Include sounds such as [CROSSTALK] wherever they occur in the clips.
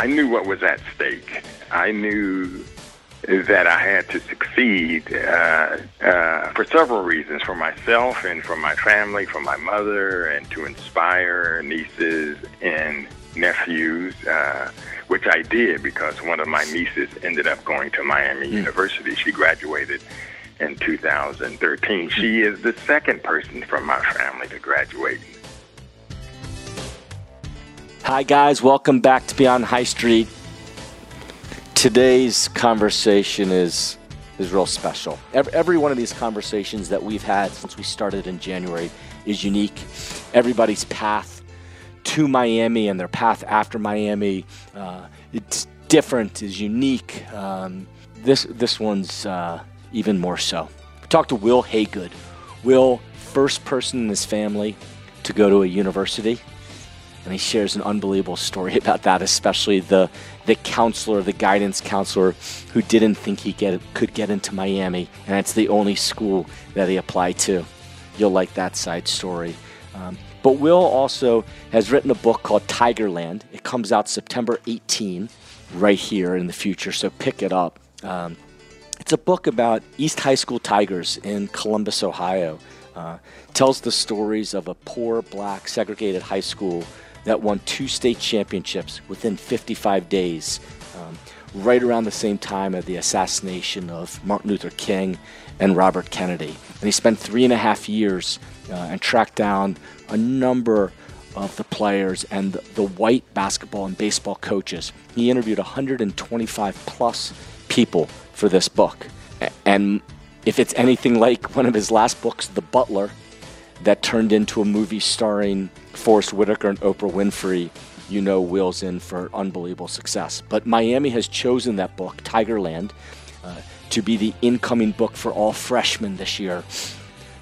I knew what was at stake. I knew that I had to succeed uh, uh, for several reasons for myself and for my family, for my mother, and to inspire nieces and nephews, uh, which I did because one of my nieces ended up going to Miami mm. University. She graduated in 2013. She is the second person from my family to graduate. Hi, guys. Welcome back to Beyond High Street today's conversation is is real special. Every, every, one of these conversations that we've had since we started in January is unique. Everybody's path to Miami and their path after Miami, uh, it's different, is unique. Um, this this one's uh, even more so. We talked to Will Haygood. Will, first person in his family to go to a university and he shares an unbelievable story [LAUGHS] about that, especially the the counselor, the guidance counselor, who didn't think he get, could get into Miami, and it's the only school that he applied to. You'll like that side story. Um, but Will also has written a book called Tigerland. It comes out September 18, right here in the future, so pick it up. Um, it's a book about East High School Tigers in Columbus, Ohio. Uh, tells the stories of a poor black segregated high school that won two state championships within 55 days, um, right around the same time of the assassination of Martin Luther King and Robert Kennedy. And he spent three and a half years uh, and tracked down a number of the players and the, the white basketball and baseball coaches. He interviewed 125 plus people for this book. And if it's anything like one of his last books, The Butler, that turned into a movie starring Forest Whitaker and Oprah Winfrey, you know Will's in for unbelievable success. But Miami has chosen that book, Tigerland, uh, to be the incoming book for all freshmen this year.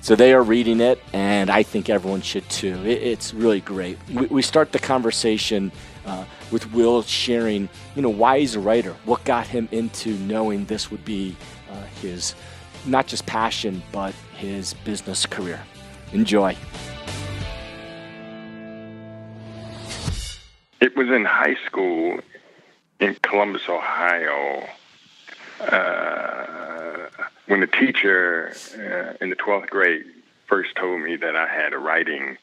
So they are reading it, and I think everyone should too. It, it's really great. We, we start the conversation uh, with Will sharing, you know, why he's a writer, what got him into knowing this would be uh, his not just passion, but his business career. Enjoy. It was in high school in Columbus, Ohio, uh, when the teacher uh, in the 12th grade first told me that I had a writing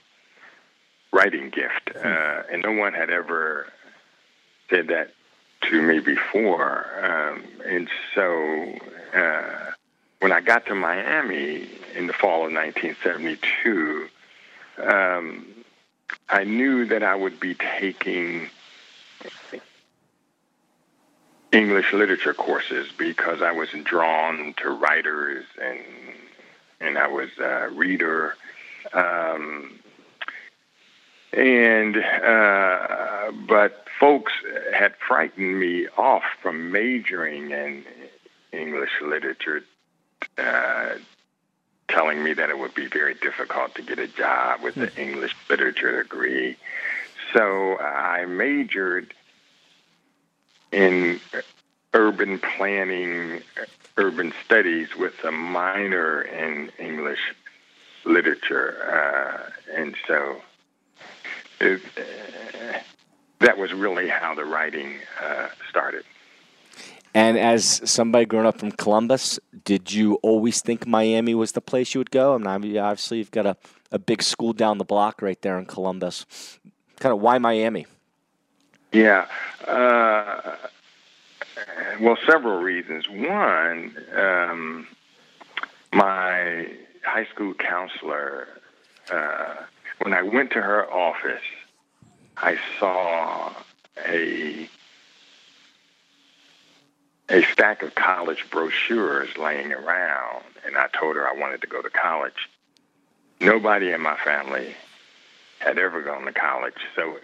writing gift, hmm. uh, and no one had ever said that to me before. Um, and so uh, when I got to Miami in the fall of 1972, um, I knew that I would be taking English literature courses because I was drawn to writers and and I was a reader. Um, and uh, but folks had frightened me off from majoring in English literature uh, telling me that it would be very difficult to get a job with an hmm. English literature degree. So I majored in urban planning, urban studies with a minor in English literature. Uh, and so it, uh, that was really how the writing uh, started. And as somebody growing up from Columbus, did you always think Miami was the place you would go? I mean, obviously, you've got a, a big school down the block right there in Columbus. Kind of why Miami? Yeah. Uh, well, several reasons. One, um, my high school counselor, uh, when I went to her office, I saw a a stack of college brochures laying around, and I told her I wanted to go to college. Nobody in my family had ever gone to college, so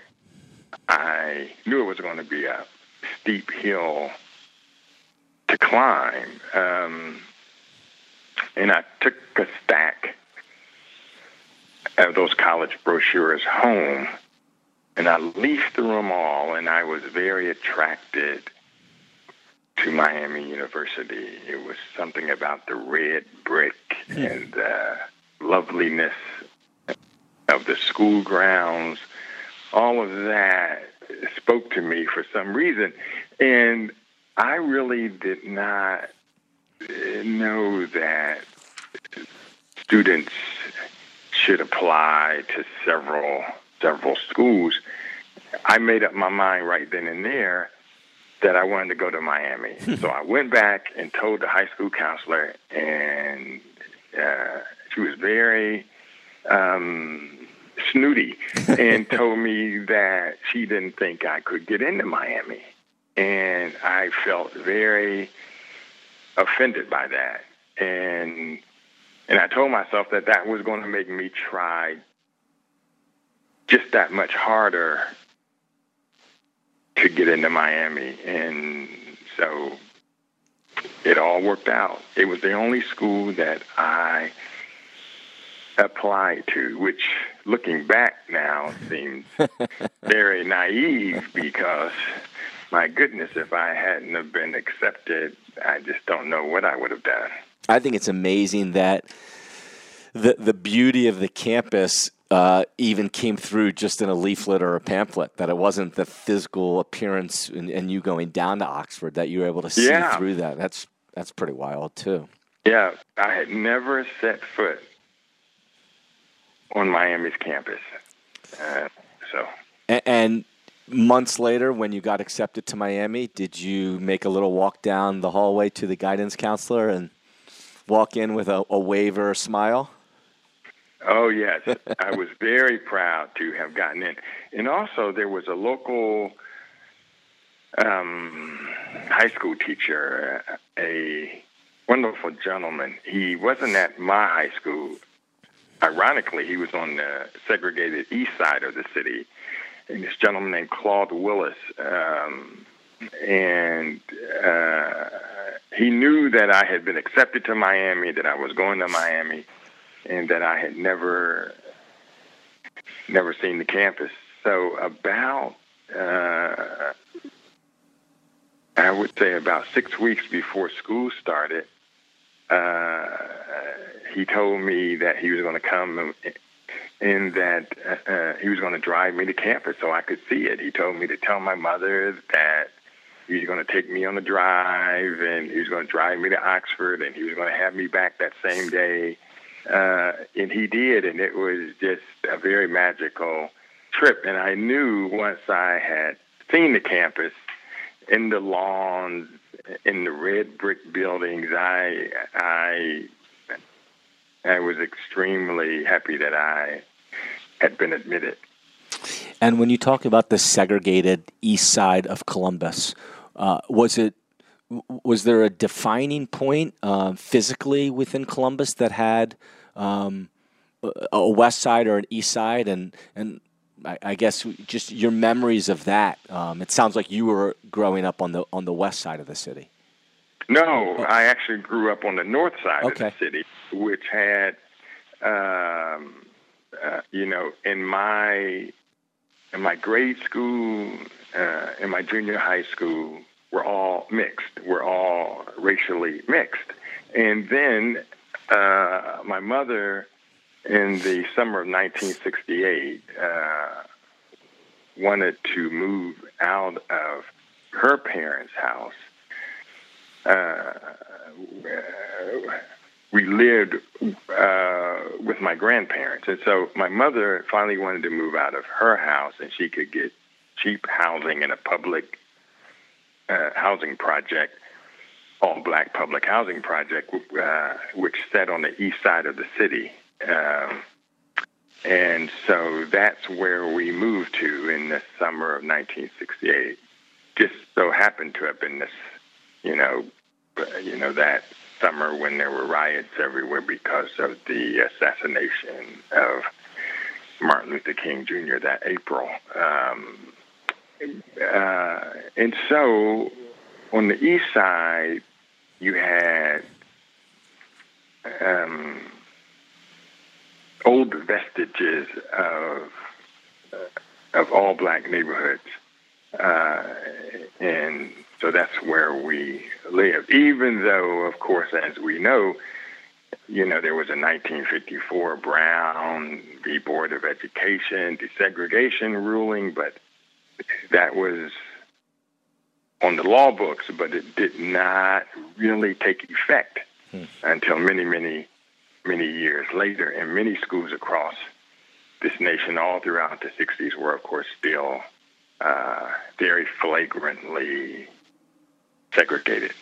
I knew it was going to be a steep hill to climb. Um, and I took a stack of those college brochures home, and I leafed through them all, and I was very attracted to Miami University. It was something about the red brick hmm. and the loveliness of the school grounds, all of that spoke to me for some reason. And I really did not know that students should apply to several several schools. I made up my mind right then and there that I wanted to go to Miami. [LAUGHS] so I went back and told the high school counselor, and uh, she was very um, snooty [LAUGHS] and told me that she didn't think I could get into Miami. And I felt very offended by that. And and I told myself that that was going to make me try just that much harder to get into Miami. And so it all worked out. It was the only school that I applied to, which looking back now seems [LAUGHS] very naive because my goodness, if I hadn't have been accepted, I just don't know what I would have done. I think it's amazing that the the beauty of the campus uh, even came through just in a leaflet or a pamphlet. That it wasn't the physical appearance and, and you going down to Oxford that you were able to see yeah. through that. That's that's pretty wild too. Yeah, I had never set foot on Miami's campus. Uh, so and, and months later, when you got accepted to Miami, did you make a little walk down the hallway to the guidance counselor and walk in with a, wave or a smile? Oh yes, I was very proud to have gotten in, and also there was a local um, high school teacher, a wonderful gentleman. He wasn't at my high school. Ironically, he was on the segregated east side of the city. And this gentleman named Claude Willis, um, and uh, he knew that I had been accepted to Miami, that I was going to Miami, and that I had never never seen the campus. So about uh, I would say about six weeks before school started, uh, he told me that he was going to come and that uh, uh he was going to drive me to campus so I could see it. He told me to tell my mother that he was going to take me on the drive and he was going to drive me to Oxford and he was going to have me back that same day. Uh, and he did, and it was just a very magical trip. And I knew once I had seen the campus in the lawns, in the red brick buildings, I I I was extremely happy that I had been admitted. And when you talk about the segregated east side of Columbus, uh, was it was there a defining point uh, physically within Columbus that had um, a west side or an east side, and and I, I guess just your memories of that. Um, it sounds like you were growing up on the on the west side of the city. No, I actually grew up on the north side okay. of the city, which had, um, uh, you know, in my in my grade school, uh, in my junior high school, we're all mixed. We're all racially mixed. And then uh, my mother, in the summer of 1968, uh, wanted to move out of her parents' house. Uh, we lived uh, with my grandparents. And so my mother finally wanted to move out of her house and she could get cheap housing in a public uh, housing project, all black public housing project, uh, which sat on the east side of the city. Um, and so that's where we moved to in the summer of 1968. Just so happened to have been this, you know, uh, you know that summer when there were riots everywhere because of the assassination of Martin Luther King Jr. that April. Um, uh, and so on the east side, you had um, old vestiges of uh, of all black neighborhoods, uh, and so that's where we live. Even though, of course, as we know, you know, there was a 1954 Brown v. Board of Education desegregation ruling, but that was on the law books, but it did not really take effect hmm. until many, many, many years later. And many schools across this nation, all throughout the 60s, were, of course, still uh, very flagrantly segregated.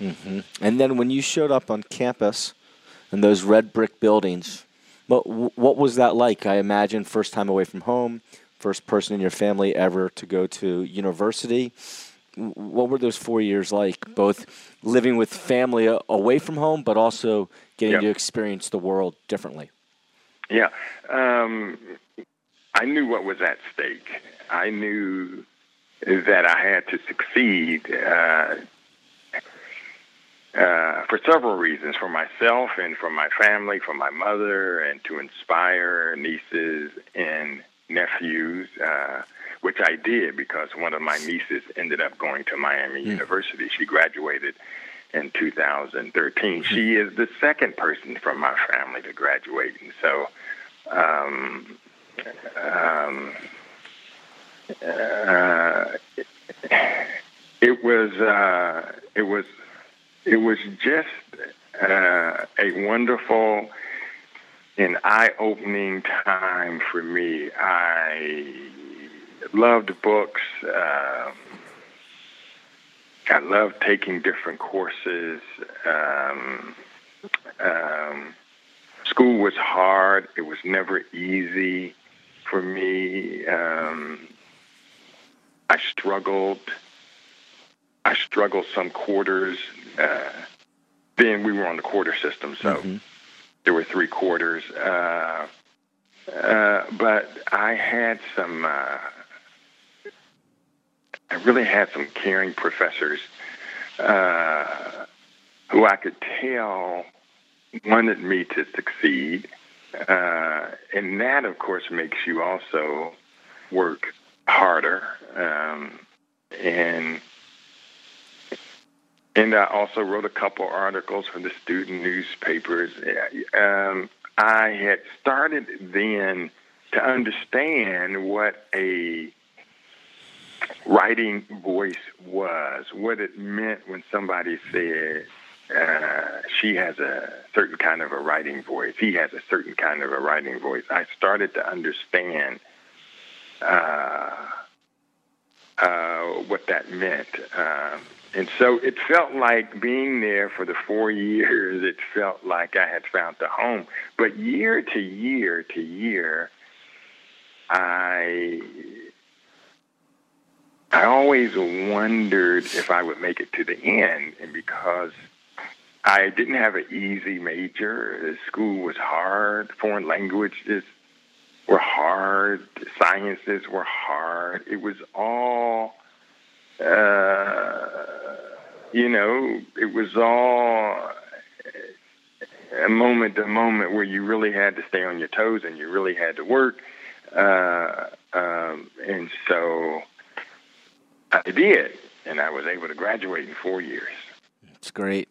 Mm-hmm. And then when you showed up on campus in those red brick buildings, what, what was that like? I imagine first time away from home, first person in your family ever to go to university what were those four years like? Both living with family away from home, but also getting to experience the world differently. Yeah, um, I knew what was at stake. I knew that I had to succeed uh, uh, for several reasons for myself and for my family, for my mother, and to inspire nieces and nephews. Uh, which I did because one of my nieces ended up going to Miami mm. University. She graduated in 2013. She hmm. is the second person from my family to graduate, and so um, um, uh, it was uh, it was it was just uh, a wonderful and eye-opening time for me. I loved books. Um, I loved taking different courses. Um, um, school was hard. It was never easy for me. Um, I struggled. I struggled some quarters. Uh, then we were on the quarter system, so mm-hmm. There were three quarters. Uh, uh, but I had some uh, I really had some caring professors uh, who I could tell wanted me to succeed. Uh, and that, of course, makes you also work harder. Um, and and I also wrote a couple articles for the student newspapers. Um, I had started then to understand what a writing voice was, what it meant when somebody said uh, she has a certain kind of a writing voice, he has a certain kind of a writing voice. I started to understand uh, uh, what that meant. Um, and so it felt like being there for the four [LAUGHS] years, it felt like I had found a home. But year to year to year, I I always wondered if I would make it to the end, and because I didn't have an easy major, school was hard, foreign languages were hard, sciences were hard. It was all, uh, you know, it was all a moment to moment where you really had to stay on your toes and you really had to work. Uh, um, and so I did, and I was able to graduate in four years. It's great,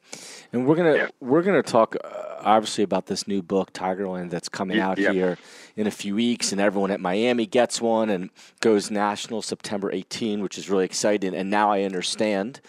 and we're gonna yeah. we're gonna talk uh, obviously about this new book Tigerland that's coming out here in a few weeks, and everyone at Miami gets one and goes national September 18, which is really exciting. And now I understand.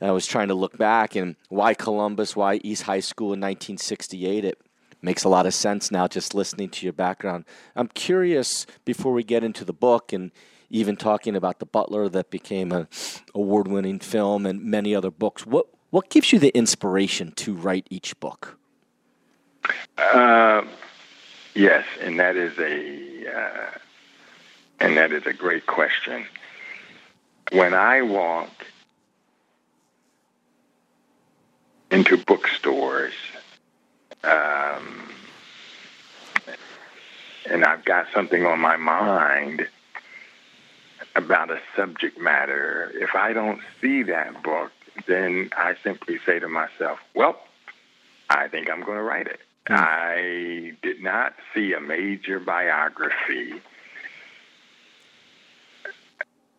I was trying to look back and why Columbus, why East High School in 1968. It makes a lot of sense now just listening to your background. I'm curious before we get into the book and even talking about The Butler that became an award winning film and many other books. What, what gives you the inspiration to write each book? Uh, yes, and that is a uh, and that is a great question. When I walk into bookstores, um, and I've got something on my mind, about a subject matter, if I don't see that book, then I simply say to myself, well, I think I'm going to write it. Mm. I did not see a major biography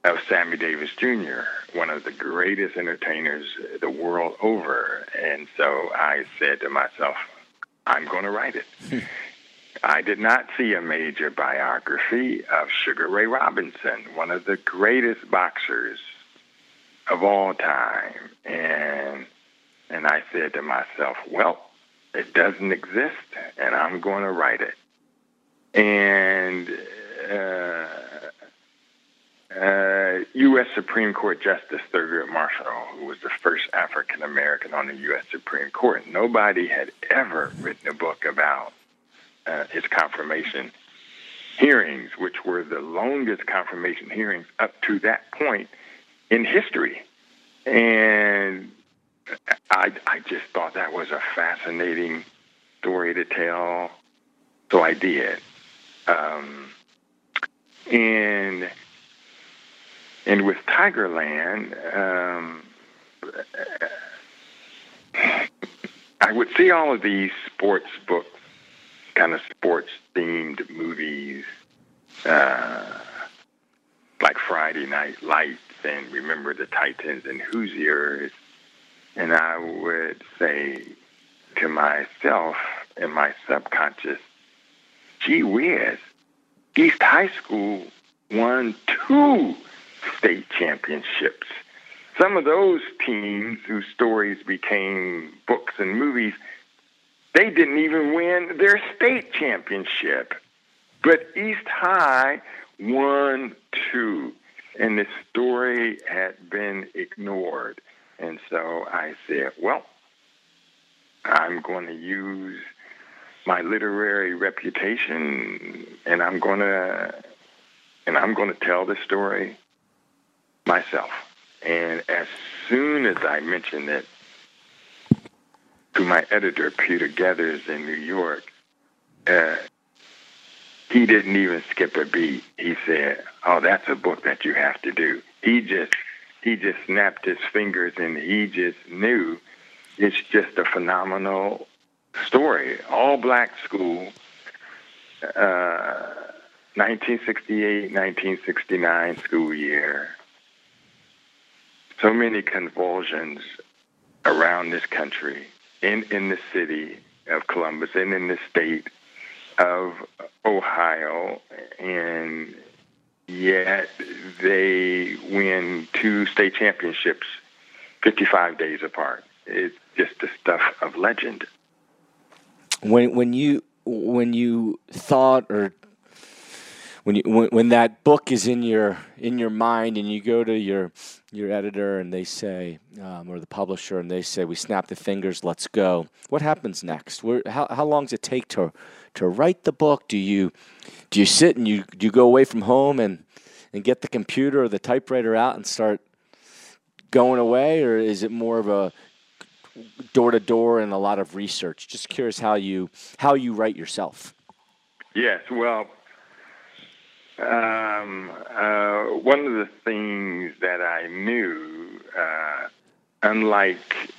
of Sammy Davis Jr., one of the greatest entertainers the world over. And so I said to myself, I'm going to write it. I did not see a major biography of Sugar Ray Robinson, one of the greatest boxers of all time. And and I said to myself, well, it doesn't exist, and I'm going to write it. And uh, uh, U.S. Supreme Court Justice Thurgood Marshall, who was the first African American on the U.S. Supreme Court, nobody had ever written a book about uh, his confirmation hearings, which were the longest confirmation hearings up to that point in history. And I, I just thought that was a fascinating story to tell, so I did. Um, and and with Tigerland, um, I would see all of these sports books, kind of sports themed movies, uh, like Friday Night Lights and Remember the Titans and Hoosiers and I would say to myself and my subconscious, gee whiz, East High School won two state championships. Some of those teams whose stories became books and movies, they didn't even win their state championship. But East High won two, and the story had been ignored. And so I said, well, I'm going to use my literary reputation and I'm going to and I'm going to tell the story myself. And as soon as I mentioned it to my editor, Peter Gethers in New York, uh, he didn't even skip a beat. He said, Oh, that's a book that you have to do. He just he just snapped his fingers and he just knew it's just a phenomenal story. All black school, uh, 1968, 1969 school year. So many convulsions around this country, in, in the city of Columbus, and in the state of Ohio, and yet they win two state championships 55 days apart. It's just the stuff of legend. When when you when you thought or when you when, when that book is in your in your mind and you go to your your editor and they say um, or the publisher and they say we snap the fingers let's go what happens next Where, how, how long does it take to to write the book do you do you sit and you do you go away from home and and get the computer or the typewriter out and start going away, or is it more of a door to door and a lot of research? Just curious how you how you write yourself. Yes, well, um, uh, one of the things that I knew, uh, unlike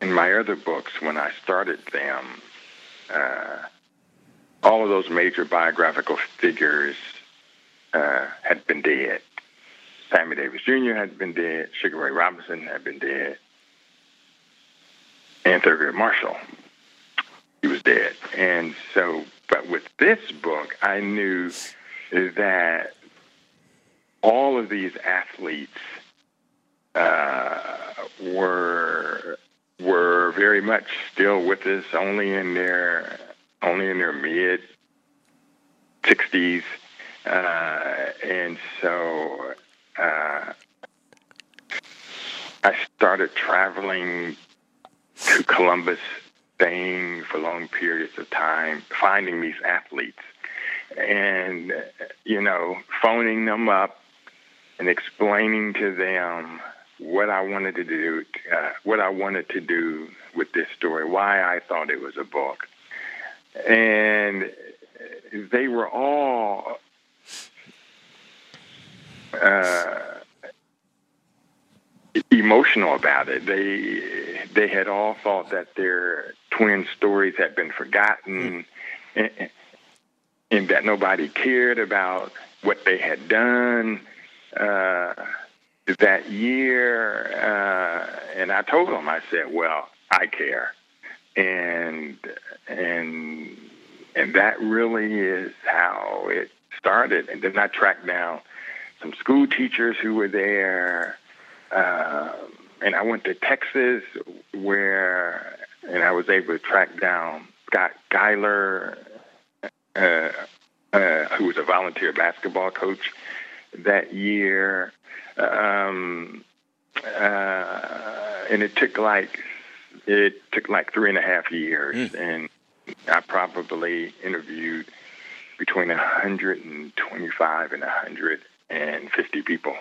in my other books when I started them, uh, all of those major biographical figures uh, had been dead. Sammy Davis Jr. had been dead. Sugar Ray Robinson had been dead. And Thurgood Marshall, he was dead. And so, but with this book, I knew that all of these athletes uh, were were very much still with us, only in their only in their mid sixties. Uh, and so uh, I started traveling to Columbus, staying for long periods of time, finding these athletes, and you know, phoning them up and explaining to them what I wanted to do, uh, what I wanted to do with this story, why I thought it was a book, and they were all uh, emotional about it. They they had all thought that their twin stories had been forgotten, and, and that nobody cared about what they had done uh, that year. Uh, and I told them, I said, "Well, I care." and and and that really is how it started. And then I tracked down some school teachers who were there, uh, and I went to Texas where, and I was able to track down Scott Geiler, uh, uh, who was a volunteer basketball coach that year. Um, uh, and it took like it took like three and a half years, mm. and I probably interviewed between 125 and 150 people.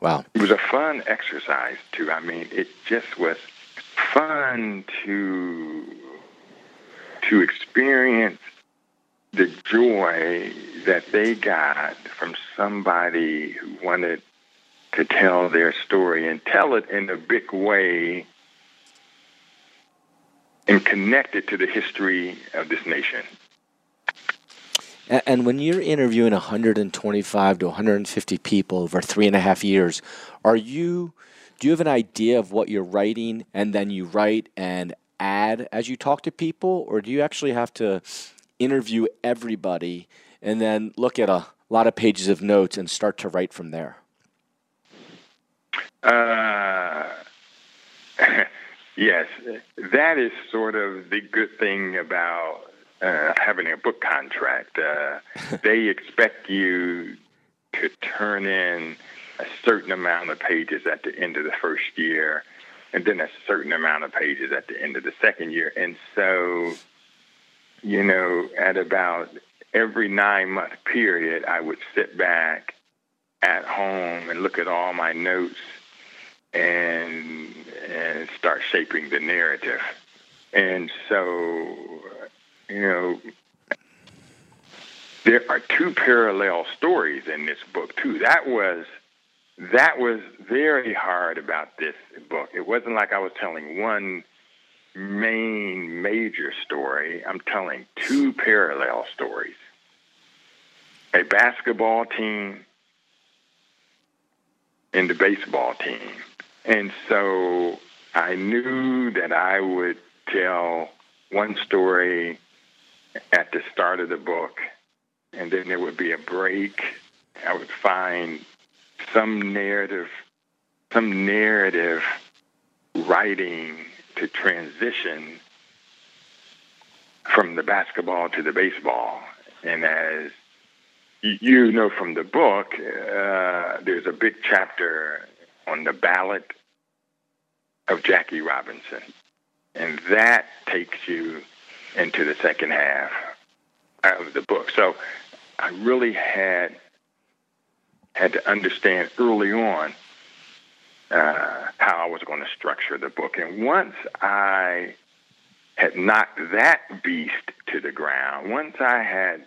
Wow. It was a fun exercise, too. I mean, it just was fun to to experience the joy that they got from somebody who wanted to tell their story and tell it in a big way and connect it to the history of this nation. And when you're interviewing 125 to 150 people over three and a half years, are you do you have an idea of what you're writing and then you write and add as you talk to people, or do you actually have to interview everybody and then look at a lot of pages of notes and start to write from there? Uh, [LAUGHS] yes, that is sort of the good thing about uh, having a book contract. Uh, [LAUGHS] they expect you to turn in a certain amount of pages at the end of the first year, and then a certain amount of pages at the end of the second year. And so, you know, at about every nine month period, I would sit back at home and look at all my notes and and start shaping the narrative. And so you know, there are two parallel stories in this book too. That was that was very hard about this book. It wasn't like I was telling one main major story. I'm telling two parallel stories. A basketball team and the baseball team. And so I knew that I would tell one story at the start of the book, and then there would be a break. I would find some narrative, some narrative writing to transition from the basketball to the baseball. And as you know from the book, uh, there's a big chapter on the ballot of Jackie Robinson. And that takes you into the second half of the book. So I really had had to understand early on uh, how I was going to structure the book. And once I had knocked that beast to the ground, once I had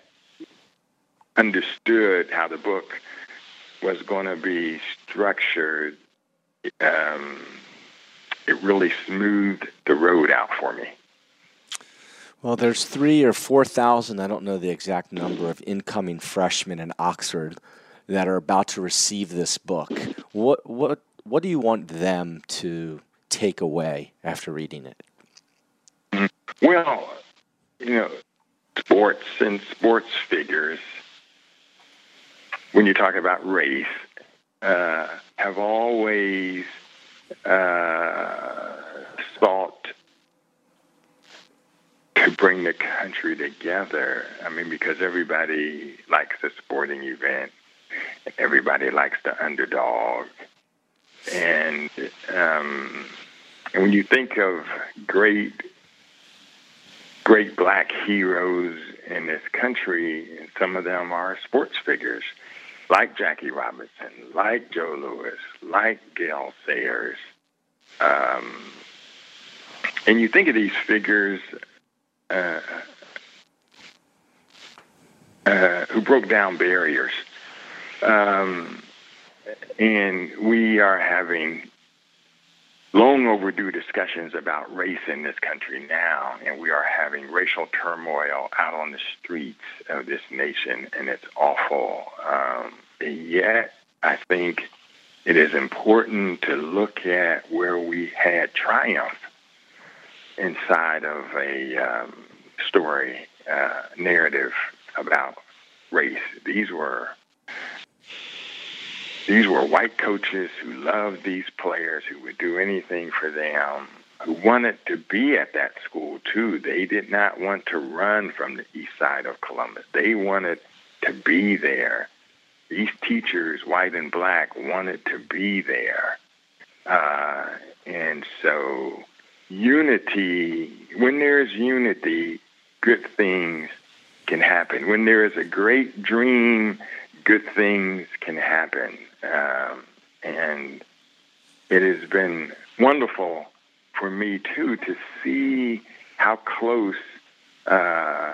understood how the book was going to be structured, um, it really smoothed the road out for me. Well, there's three or four thousand, I don't know the exact number, of incoming freshmen in Oxford that are about to receive this book. What, what, what do you want them to take away after reading it? Well, you know, sports and sports figures, when you talk about race, uh, have always uh, sought to bring the country together. I mean, because everybody likes a sporting event, everybody likes the underdog, and um, and when you think of great great black heroes in this country, and some of them are sports figures like Jackie Robinson, like Joe Louis, like Gale Sayers. Um, and you think of these figures uh, uh, who broke down barriers. Um, and we are having long overdue discussions about race in this country now, and we are having racial turmoil out on the streets of this nation, and it's awful. Um, and yet, I think it is important to look at where we had triumph inside of a um, story uh, narrative about race. These were these were white coaches who loved these players, who would do anything for them, who wanted to be at that school too. They did not want to run from the east side of Columbus. They wanted to be there. These teachers, white and black, wanted to be there. Uh, and so, unity, when there's unity, good things can happen. When there is a great dream, good things can happen. Um, and it has been wonderful for me, too, to see how close uh,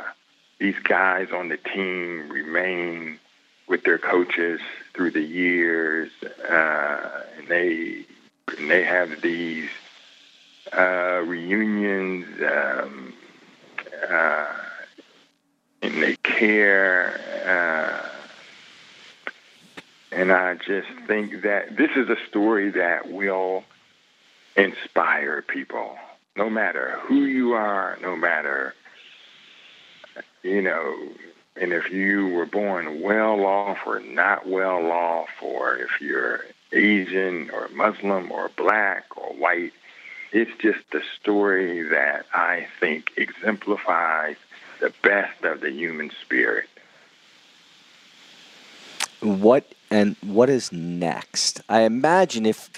these guys on the team remain with their coaches through the years. Uh, and they, and they have these uh, reunions. Um, uh, and they care. And I just think that this is a story that will inspire people, no matter who you are, no matter, you know, and if you were born well off or not well off, or if you're Asian or Muslim or black or white, it's just a story that I think exemplifies the best of the human spirit. What and what is next? I imagine if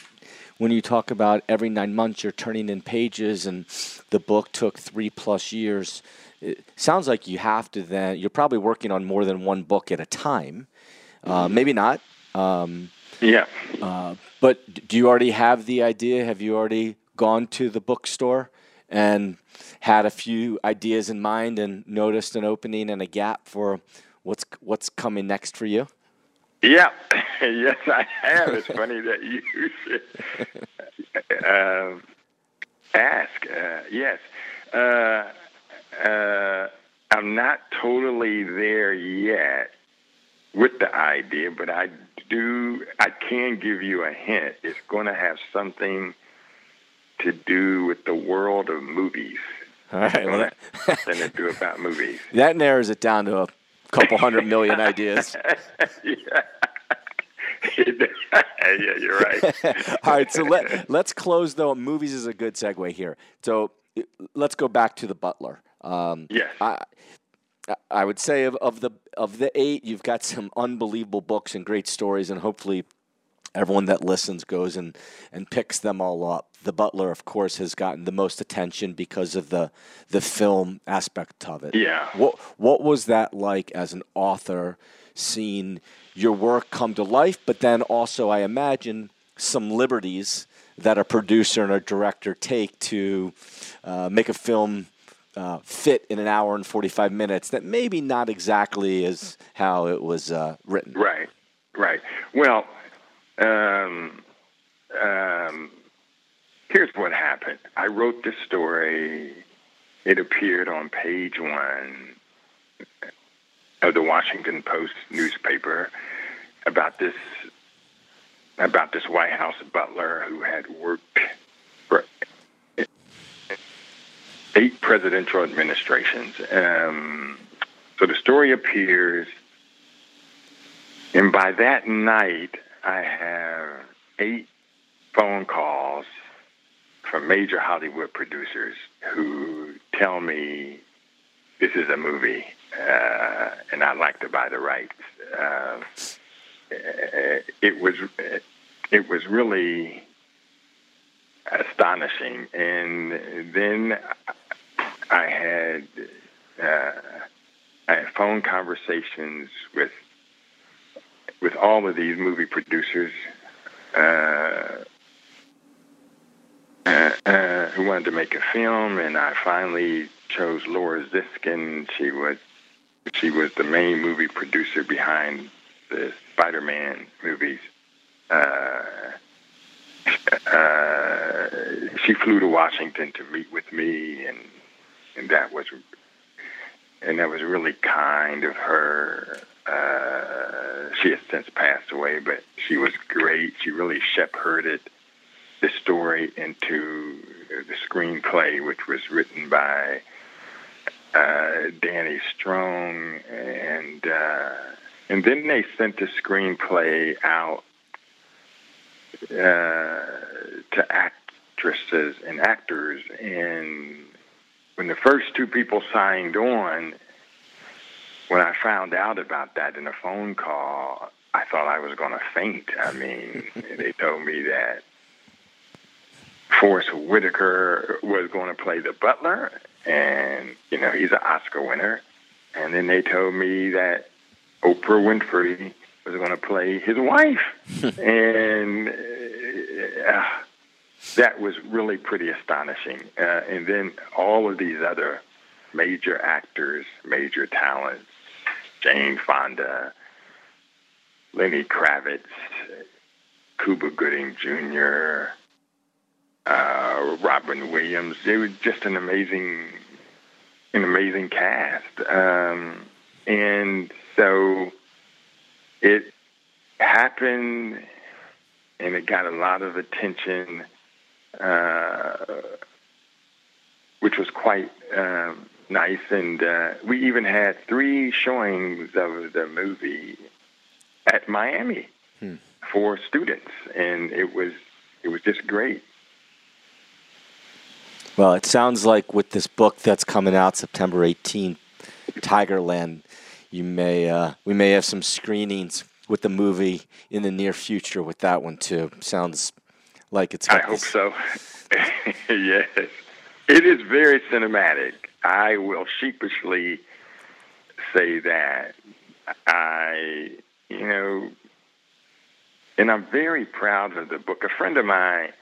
when you talk about every nine months you're turning in pages and the book took three plus years, it sounds like you have to then you're probably working on more than one book at a time. Uh, maybe not. Um, yeah. Uh, but do you already have the idea? Have you already gone to the bookstore and had a few ideas in mind and noticed an opening and a gap for what's what's coming next for you? Yeah, [LAUGHS] yes, I have. It's funny that you should [LAUGHS] uh, ask. Uh, yes, uh, uh, I'm not totally there yet with the idea, but I do. I can give you a hint. It's going to have something to do with the world of movies. All right. Well, something to do about movies. [LAUGHS] That narrows it down to a couple hundred million ideas. [LAUGHS] yeah. [LAUGHS] yeah, you're right. [LAUGHS] All right, so let let's close though. Movies is a good segue here. So let's go back to the Butler. Um, yes. I, I would say of, of the of the eight, you've got some unbelievable books and great stories, and hopefully everyone that listens goes and, and picks them all up. The Butler, of course, has gotten the most attention because of the the film aspect of it. Yeah. What what was that like as an author, seeing your work come to life, but then also, I imagine, some liberties that a producer and a director take to uh, make a film uh, fit in an hour and 45 minutes that maybe not exactly is how it was uh, written. Right, right. Well, um, um, here's what happened. I wrote this story. It appeared on page one of the Washington Post newspaper about this about this White House butler who had worked for eight presidential administrations. Um, so the story appears, and by that night, I have eight phone calls from major Hollywood producers who tell me this is a movie uh, and I'd like to buy the rights. Uh, it was it was really astonishing, and then I had uh, I had phone conversations with with all of these movie producers uh, uh, who wanted to make a film, and I finally chose Laura Ziskin. She was she was the main movie producer behind the Spider-Man movies. Uh, uh, she flew to Washington to meet with me, and and that was and that was really kind of her. Uh, she has since passed away, but she was great. She really shepherded the story into the screenplay, which was written by uh, Danny Strong, and uh, and then they sent the screenplay out uh, to actresses and actors, and when the first two people signed on, when I found out about that in a phone call, I thought I was going to faint. I mean, [LAUGHS] they told me that Forest Whitaker was going to play the butler, and you know he's an Oscar winner. And then they told me that Oprah Winfrey was going to play his wife, [LAUGHS] and uh, that was really pretty astonishing. Uh, and then all of these other major actors, major talents, Jane Fonda, Lenny Kravitz, Cuba Gooding Jr., uh, Robin Williams. It was just an amazing, an amazing cast. Um, and so it happened, and it got a lot of attention, uh, which was quite um, nice. And uh, we even had three showings of the movie at Miami hmm. for students, and it was it was just great. Well, it sounds like with this book that's coming out September 18th, Tigerland, you may uh, we may have some screenings with the movie in the near future with that one too. Sounds like it's. I hope so. [LAUGHS] yes, it is very cinematic. I will sheepishly say that I, you know, and I'm very proud of the book. A friend of mine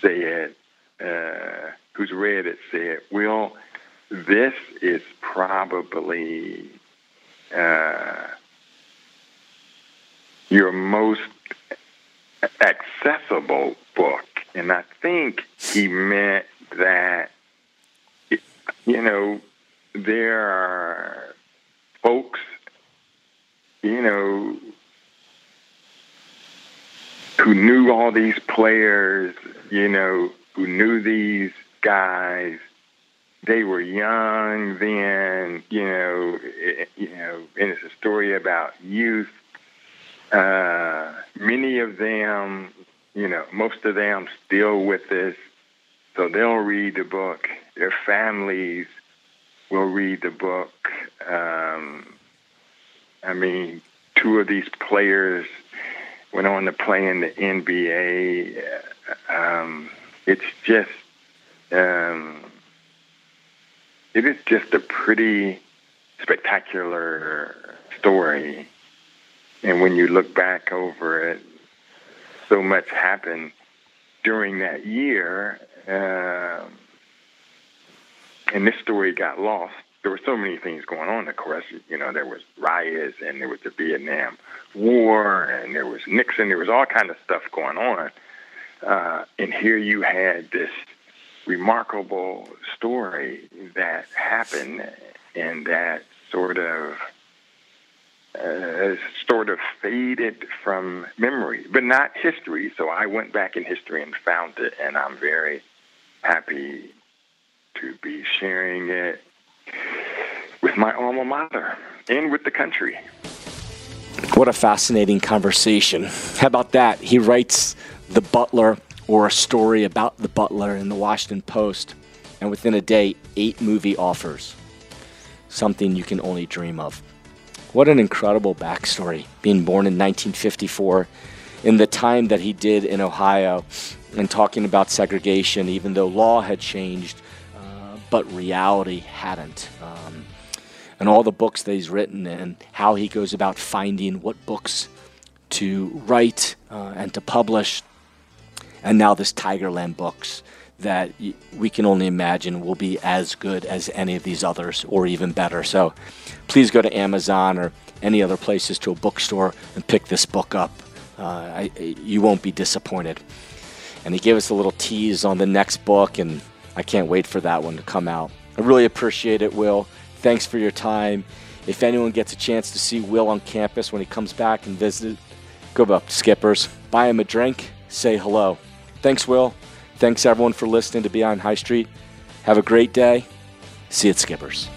said, uh, who's read it, said, well, this is probably." Uh, your most accessible book. And I think he meant that, you know, there are folks, you know, who knew all these players, you know, who knew these guys. They were young then, you know, it, you know, and it's a story about youth uh, many of them, you know, most of them still with us, so they'll read the book. Their families will read the book. Um, I mean, two of these players went on to play in the NBA. Um, it's just, um, it is just a pretty spectacular story. And when you look back over it, so much happened during that year. Um, and this story got lost. There were so many things going on, of course. You know, there was riots and there was the Vietnam War and there was Nixon. There was all kind of stuff going on. Uh, and here you had this remarkable story that happened and that sort of uh, sort of faded from memory, but not history. So I went back in history and found it, and I'm very happy to be sharing it with my alma mater and with the country. What a fascinating conversation. How about that? He writes The Butler or a story about the butler in the Washington Post, and within a day, eight movie offers. Something you can only dream of. What an incredible backstory. Being born in 1954, in the time that he did in Ohio, and talking about segregation, even though law had changed, uh, but reality hadn't. Um, and all the books that he's written, and how he goes about finding what books to write uh, and to publish. And now this Tigerland books that we can only imagine will be as good as any of these others or even better. So please go to Amazon or any other places to a bookstore and pick this book up. Uh, I, you won't be disappointed. And he gave us a little tease on the next book, and I can't wait for that one to come out. I really appreciate it, Wil. Thanks for your time. If anyone gets a chance to see Wil on campus when he comes back and visit, go up to Skippers, buy him a drink, say hello. Thanks, Wil. Thanks, everyone, for listening to Beyond High Street. Have a great day. See you at Skippers.